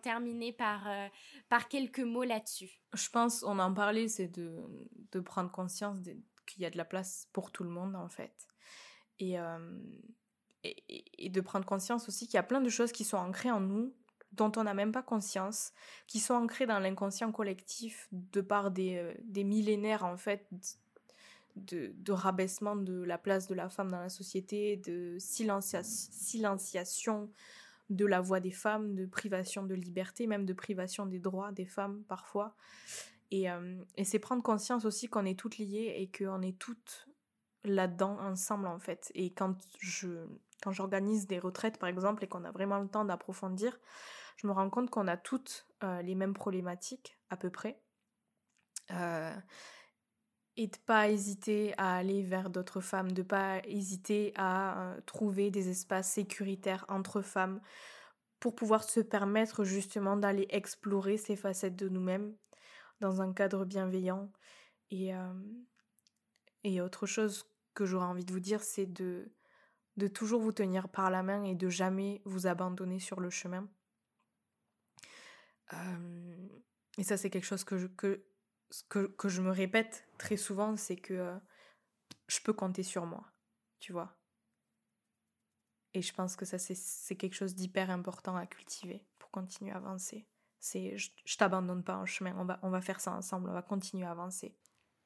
Speaker 1: terminer par, euh, par quelques mots là-dessus?
Speaker 2: Je pense, on en parlait, c'est de, de prendre conscience qu'il y a de la place pour tout le monde en fait. Et, euh, et, et, de prendre conscience aussi qu'il y a plein de choses qui sont ancrées en nous dont on n'a même pas conscience, qui sont ancrées dans l'inconscient collectif de par des, euh, des millénaires en fait de, rabaissement de la place de la femme dans la société, de silenciation de la voix des femmes, de privation de liberté, même de privation des droits des femmes parfois. Et, euh, et c'est prendre conscience aussi qu'on est toutes liées et qu'on est toutes là-dedans ensemble en fait. Et quand je quand j'organise des retraites par exemple et qu'on a vraiment le temps d'approfondir, je me rends compte qu'on a toutes euh, les mêmes problématiques à peu près. Euh, et de pas hésiter à aller vers d'autres femmes, de pas hésiter à euh, trouver des espaces sécuritaires entre femmes pour pouvoir se permettre justement d'aller explorer ces facettes de nous-mêmes dans un cadre bienveillant. Et, euh, et autre chose que j'aurais envie de vous dire, c'est de, de toujours vous tenir par la main et de jamais vous abandonner sur le chemin. Euh, et ça, c'est quelque chose que je, que, que, que, je me répète très souvent, c'est que euh, je peux compter sur moi, tu vois. Et je pense que ça, c'est quelque chose d'hyper important à cultiver pour continuer à avancer. C'est je, je t'abandonne pas en chemin, on va, on va faire ça ensemble, on va continuer à avancer.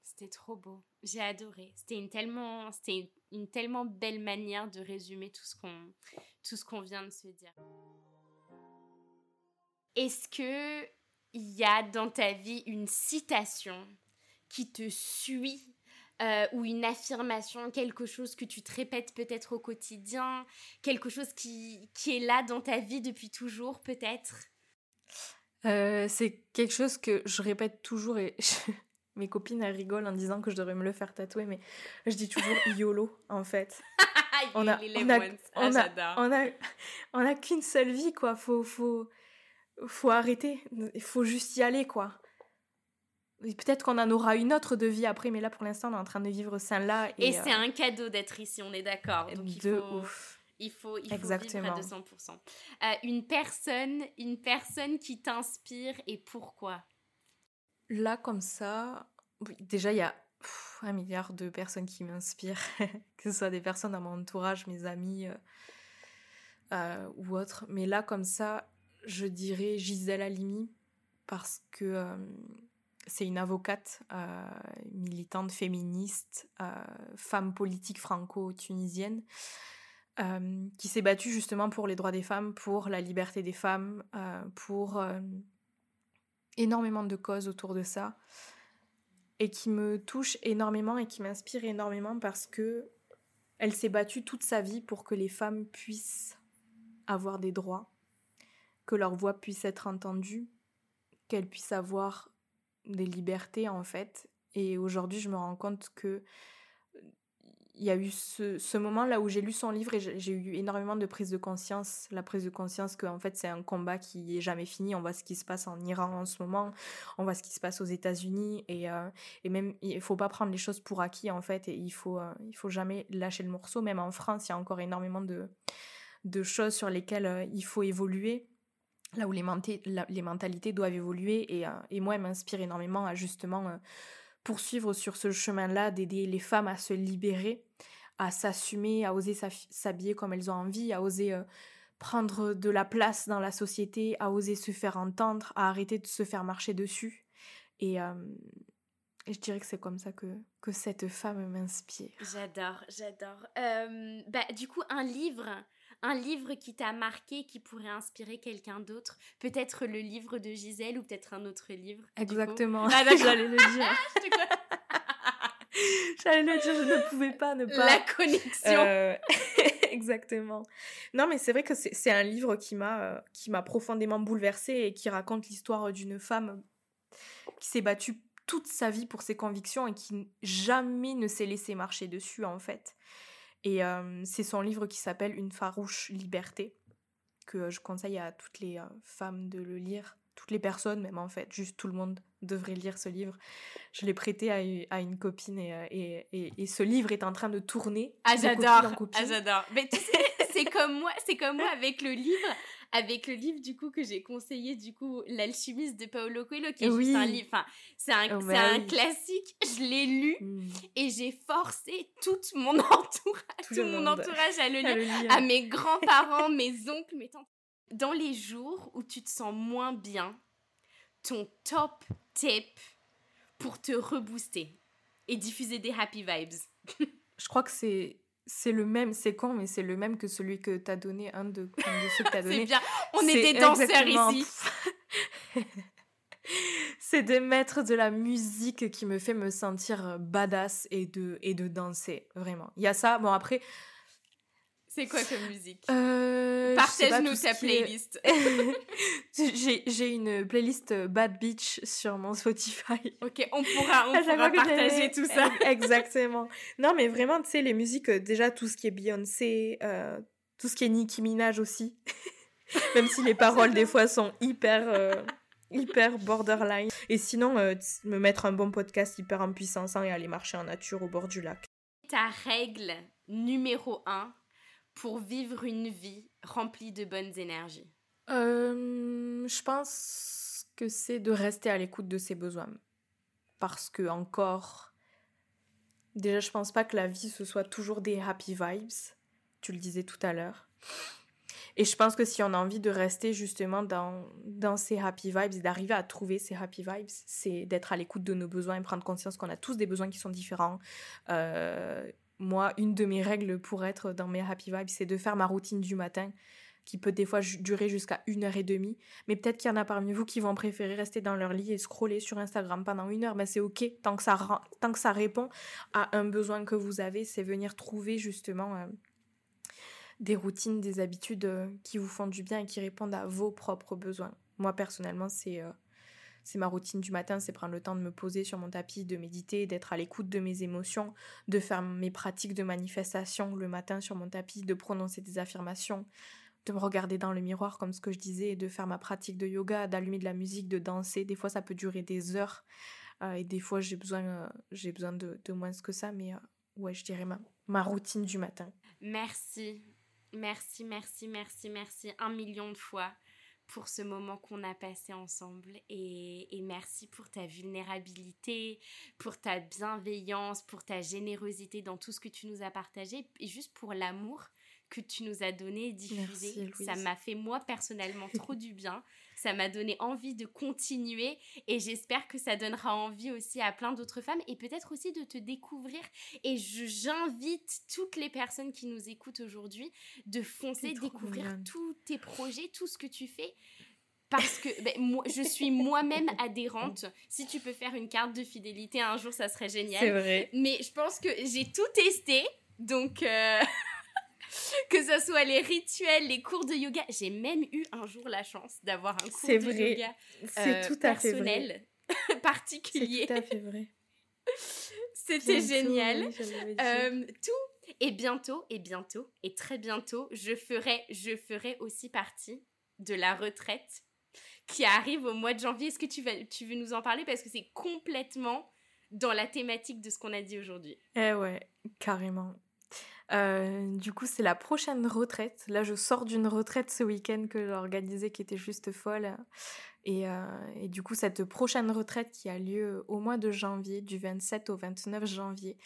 Speaker 1: C'était trop beau. J'ai adoré. C'était une tellement, c'était une tellement belle manière de résumer tout ce qu'on, tout ce qu'on vient de se dire. Est-ce que il y a dans ta vie une citation qui te suit euh, ou une affirmation, quelque chose que tu te répètes peut-être au quotidien, quelque chose qui, qui est là dans ta vie depuis toujours peut-être?
Speaker 2: Euh, C'est quelque chose que je répète toujours et mes copines elles rigolent en disant que je devrais me le faire tatouer, mais je dis toujours YOLO en fait. on a, on a, on a, on a, on a qu'une seule vie quoi, faut, faut, faut arrêter, il faut juste y aller quoi. Peut-être qu'on en aura une autre de vie après, mais là pour l'instant on est en train de vivre celle-là.
Speaker 1: Et, et c'est euh, un cadeau d'être ici, on est d'accord. Donc il de faut, ouf. Il faut, il faut Exactement. vivre à 200%. Euh, une personne, une personne qui t'inspire et pourquoi?
Speaker 2: Là comme ça, déjà il y a un milliard de personnes qui m'inspirent, que ce soit des personnes dans mon entourage, mes amis euh, euh, ou autres. Mais là comme ça, je dirais Gisèle Halimi parce que euh, c'est une avocate euh, militante féministe, euh, femme politique franco-tunisienne, qui s'est battue justement pour les droits des femmes, pour la liberté des femmes, pour énormément de causes autour de ça, et qui me touche énormément et qui m'inspire énormément parce que elle s'est battue toute sa vie pour que les femmes puissent avoir des droits, que leur voix puisse être entendue, qu'elles puissent avoir des libertés en fait. Et aujourd'hui, je me rends compte que il y a eu ce, ce moment-là où j'ai lu son livre et j'ai eu énormément de prise de conscience. La prise de conscience que en fait c'est un combat qui est jamais fini. On voit ce qui se passe en Iran en ce moment, on voit ce qui se passe aux États-Unis et, euh, et même il faut pas prendre les choses pour acquis en fait et il faut euh, il faut jamais lâcher le morceau. Même en France, il y a encore énormément de de choses sur lesquelles euh, il faut évoluer là où les, mentalités doivent évoluer. Et, euh, et moi, elle m'inspire énormément à justement euh, poursuivre sur ce chemin-là, d'aider les femmes à se libérer, à s'assumer, à oser s'habiller comme elles ont envie, à oser euh, prendre de la place dans la société, à oser se faire entendre, à arrêter de se faire marcher dessus. Et, et je dirais que c'est comme ça que, que cette femme m'inspire.
Speaker 1: J'adore, j'adore. bah, du coup, un livre un livre qui t'a marqué, qui pourrait inspirer quelqu'un d'autre? Peut-être le livre de Gisèle ou peut-être un autre livre.
Speaker 2: Exactement. Ah, J'allais le dire. J'allais le dire, je ne pouvais pas ne pas.
Speaker 1: La connexion. Euh,
Speaker 2: exactement. Non, mais c'est vrai que c'est un livre qui m'a euh, qui m'a profondément bouleversée et qui raconte l'histoire d'une femme qui s'est battue toute sa vie pour ses convictions et qui jamais ne s'est laissée marcher dessus en fait. Et c'est son livre qui s'appelle Une farouche liberté, que je conseille à toutes les femmes de le lire, toutes les personnes même en fait, juste tout le monde devrait lire ce livre. Je l'ai prêté à, une copine et, et, et, ce livre est en train de tourner.
Speaker 1: Ah j'adore, ah j'adore. Mais tu sais, c'est comme moi, c'est comme moi avec le livre avec le livre du coup que j'ai conseillé du coup l'alchimiste de Paolo Coelho qui est juste un livre enfin c'est un, oh, bah un classique. Je l'ai lu mmh. et j'ai forcé tout mon entourage tout, mon entourage à le lire, à, mes grands-parents mes oncles mes tantes. Dans les jours où tu te sens moins bien ton top tip pour te rebooster et diffuser des happy vibes.
Speaker 2: Je crois que c'est c'est le même, c'est con, mais c'est le même que celui que t'as donné, un de, ceux que t'as donné.
Speaker 1: c'est bien, on est, des danseurs ici.
Speaker 2: c'est de mettre de la musique qui me fait me sentir badass et de, et de danser, vraiment. Il y a ça, bon après...
Speaker 1: C'est quoi comme musique? Euh, Partage-nous ta playlist.
Speaker 2: J'ai une playlist Bad Beach sur mon Spotify.
Speaker 1: Ok, on pourra, on pourra partager tout ça.
Speaker 2: Exactement. Non, mais vraiment, tu sais, les musiques, déjà tout ce qui est Beyoncé, euh, tout ce qui est Nicki Minaj aussi. Même si les paroles, des fois, sont hyper. Euh, hyper borderline. Et sinon, euh, me mettre un bon podcast hyper en puissance et aller marcher en nature au bord du lac.
Speaker 1: Ta règle numéro un pour vivre une vie remplie de bonnes énergies?
Speaker 2: Euh, Je pense que c'est de rester à l'écoute de ses besoins. Parce que encore, déjà je pense pas que la vie ce soit toujours des happy vibes. Tu le disais tout à l'heure. Et je pense que si on a envie de rester justement dans, dans ces happy vibes et d'arriver à trouver ces happy vibes, c'est d'être à l'écoute de nos besoins et prendre conscience qu'on a tous des besoins qui sont différents. Euh, moi, une de mes règles pour être dans mes happy vibes, c'est de faire ma routine du matin qui peut des fois durer jusqu'à une heure et demie. Mais peut-être qu'il y en a parmi vous qui vont préférer rester dans leur lit et scroller sur Instagram pendant une heure. Mais c'est ok, tant que, ça, tant que ça répond à un besoin que vous avez, c'est venir trouver justement euh, des routines, des habitudes euh, qui vous font du bien et qui répondent à vos propres besoins. Moi, personnellement, c'est euh, c'est ma routine du matin, c'est prendre le temps de me poser sur mon tapis, de méditer, d'être à l'écoute de mes émotions, de faire mes pratiques de manifestation le matin sur mon tapis, de prononcer des affirmations, de me regarder dans le miroir comme ce que je disais, de faire ma pratique de yoga, d'allumer de la musique, de danser. Des fois, ça peut durer des heures euh, et des fois, j'ai besoin, euh, besoin de, de, moins que ça, mais euh, ouais, je dirais ma, ma routine du matin.
Speaker 1: Merci, merci, merci, merci, merci un million de fois pour ce moment qu'on a passé ensemble et, et, merci pour ta vulnérabilité, pour ta bienveillance, pour ta générosité dans tout ce que tu nous as partagé et juste pour l'amour que tu nous as donné et diffusé. ça m'a fait moi personnellement trop du bien. Ça m'a donné envie de continuer et j'espère que ça donnera envie aussi à plein d'autres femmes et peut-être aussi de te découvrir. Et j'invite toutes les personnes qui nous écoutent aujourd'hui de foncer, découvrir tous tes projets, tout ce que tu fais parce que ben, moi, je suis moi-même adhérente. Si tu peux faire une carte de fidélité un jour, ça serait génial.
Speaker 2: C'est vrai.
Speaker 1: Mais je pense que j'ai tout testé. Donc, euh, que ce soit les rituels, les cours de yoga. J'ai même eu un jour la chance d'avoir un cours de vrai. yoga
Speaker 2: C'est euh, tout personnel,
Speaker 1: particulier.
Speaker 2: C'est tout à fait vrai.
Speaker 1: C'était génial. Euh, tout. Et bientôt, et bientôt, et très bientôt, je ferai, je ferai aussi partie de la retraite qui arrive au mois de janvier. Est-ce que tu, vas, tu veux nous en parler? Parce que c'est complètement dans la thématique de ce qu'on a dit aujourd'hui.
Speaker 2: Eh ouais, carrément. Euh, du coup, c'est la prochaine retraite. Là, je sors d'une retraite ce week-end que j'ai organisée qui était juste folle. Et, euh, et, du coup, cette prochaine retraite qui a lieu au mois de janvier, du 27 au 29 janvier,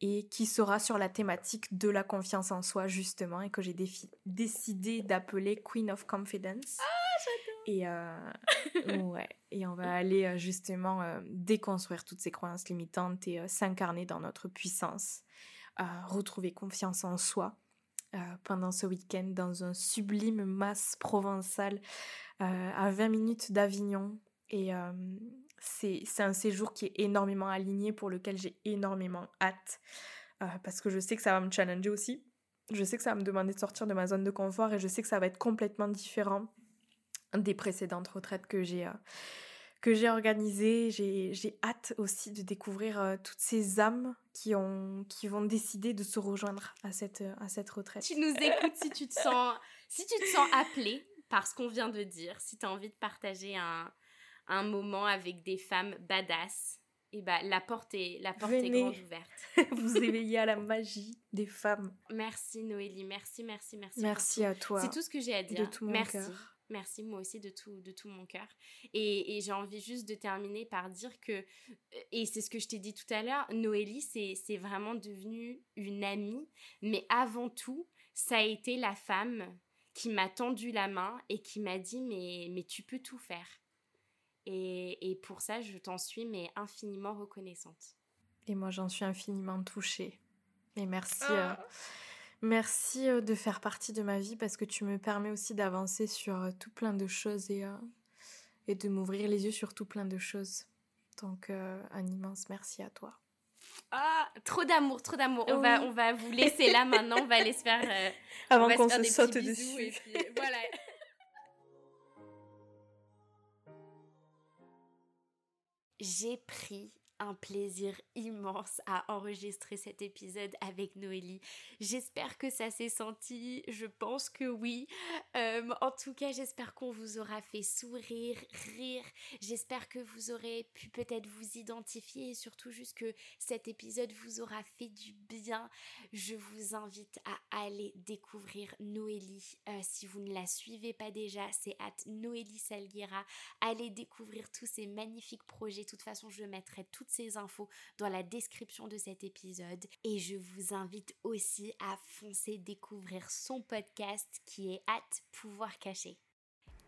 Speaker 2: et qui sera sur la thématique de la confiance en soi, justement, et que j'ai décidé d'appeler Queen of Confidence.
Speaker 1: Ah, j'adore!
Speaker 2: Et, euh, ouais, et on va aller justement déconstruire toutes ces croyances limitantes et s'incarner dans notre puissance retrouver confiance en soi euh, pendant ce week-end dans un sublime masse provençal euh, à 20 minutes d'Avignon. Et euh, c'est un séjour qui est énormément aligné, pour lequel j'ai énormément hâte, parce que je sais que ça va me challenger aussi. Je sais que ça va me demander de sortir de ma zone de confort et je sais que ça va être complètement différent des précédentes retraites que j'ai que j'ai. J'ai hâte aussi de découvrir toutes ces âmes qui, ont, qui vont décider de se rejoindre à cette, à cette retraite.
Speaker 1: Tu nous écoutes si tu te sens, si tu te sens appelé par ce qu'on vient de dire, si tu as envie de partager un, un moment avec des femmes badass. Et eh bah, la porte est, la porte est grande ouverte.
Speaker 2: vous éveillez à la magie des femmes.
Speaker 1: Merci Noélie, merci, merci, merci.
Speaker 2: Merci à toi.
Speaker 1: C'est tout ce que j'ai à dire. De tout mon merci. Merci moi aussi de tout, de tout mon cœur. Et, j'ai envie juste de terminer par dire que, euh, et c'est ce que je t'ai dit tout à l'heure, Noélie, c'est vraiment devenu une amie, mais avant tout, ça a été la femme qui m'a tendu la main et qui m'a dit mais, mais tu peux tout faire. Et, et pour ça, je t'en suis mais infiniment reconnaissante.
Speaker 2: Et moi, j'en suis infiniment touchée. Et merci. Euh, ah. Merci euh, de faire partie de ma vie parce que tu me permets aussi d'avancer sur euh, tout plein de choses et, euh, et de m'ouvrir les yeux sur tout plein de choses. Donc un immense merci à toi.
Speaker 1: Ah, trop d'amour, trop d'amour. On, va, on va vous laisser là maintenant, on va aller se faire...
Speaker 2: Avant qu'on se, se saute dessus.
Speaker 1: Et voilà. J'ai pris un plaisir immense à enregistrer cet épisode avec Noélie. J'espère que ça s'est senti, je pense que oui. Euh, en tout cas, j'espère qu'on vous aura fait sourire, rire. J'espère que vous aurez pu peut-être vous identifier et surtout juste que cet épisode vous aura fait du bien. Je vous invite à aller découvrir Noélie. Euh, si vous ne la suivez pas déjà, c'est at Noélie Salguera. Allez découvrir tous ces magnifiques projets. De toute façon, je mettrai toutes ces infos dans la description de cet épisode. Et je vous invite aussi à foncer découvrir son podcast qui est Hâte Pouvoir Cacher.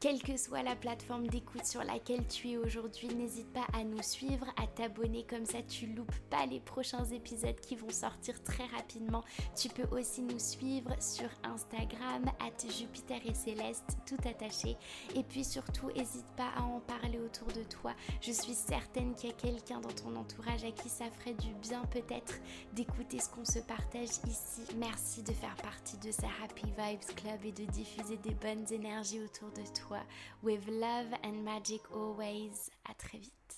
Speaker 1: Quelle que soit la plateforme d'écoute sur laquelle tu es aujourd'hui, n'hésite pas à nous suivre, à t'abonner, comme ça tu loupes pas les prochains épisodes qui vont sortir très rapidement. Tu peux aussi nous suivre sur Instagram, at Jupiter et Céleste, tout attaché. Et puis surtout, n'hésite pas à en parler autour de toi. Je suis certaine qu'il y a quelqu'un dans ton entourage à qui ça ferait du bien peut-être d'écouter ce qu'on se partage ici. Merci de faire partie de ce Happy Vibes Club et de diffuser des bonnes énergies autour de With love and magic always. À très vite.